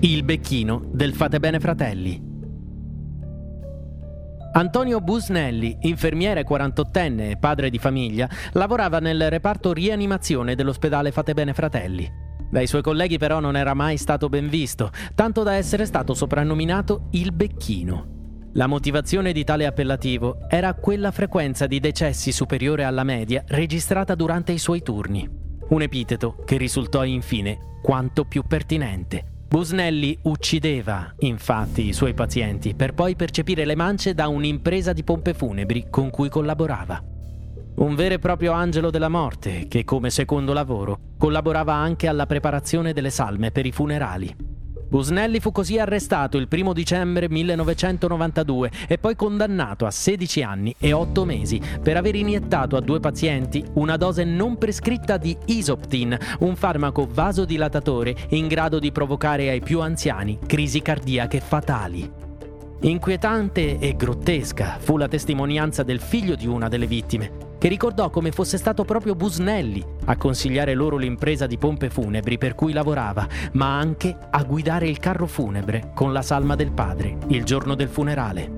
Il becchino del Fate Bene Fratelli. Antonio Busnelli, infermiere 48enne e padre di famiglia, lavorava nel reparto rianimazione dell'ospedale Fate Bene Fratelli. Dai suoi colleghi però non era mai stato ben visto, tanto da essere stato soprannominato il becchino. La motivazione di tale appellativo era quella frequenza di decessi superiore alla media registrata durante i suoi turni. Un epiteto che risultò infine quanto più pertinente. Busnelli uccideva, infatti, i suoi pazienti per poi percepire le mance da un'impresa di pompe funebri con cui collaborava. Un vero e proprio angelo della morte che, come secondo lavoro, collaborava anche alla preparazione delle salme per i funerali. Busnelli fu così arrestato il 1 dicembre 1992 e poi condannato a 16 anni e 8 mesi per aver iniettato a due pazienti una dose non prescritta di Isoptin, un farmaco vasodilatatore in grado di provocare ai più anziani crisi cardiache fatali. Inquietante e grottesca fu la testimonianza del figlio di una delle vittime, che ricordò come fosse stato proprio Busnelli a consigliare loro l'impresa di pompe funebri per cui lavorava, ma anche a guidare il carro funebre con la salma del padre il giorno del funerale.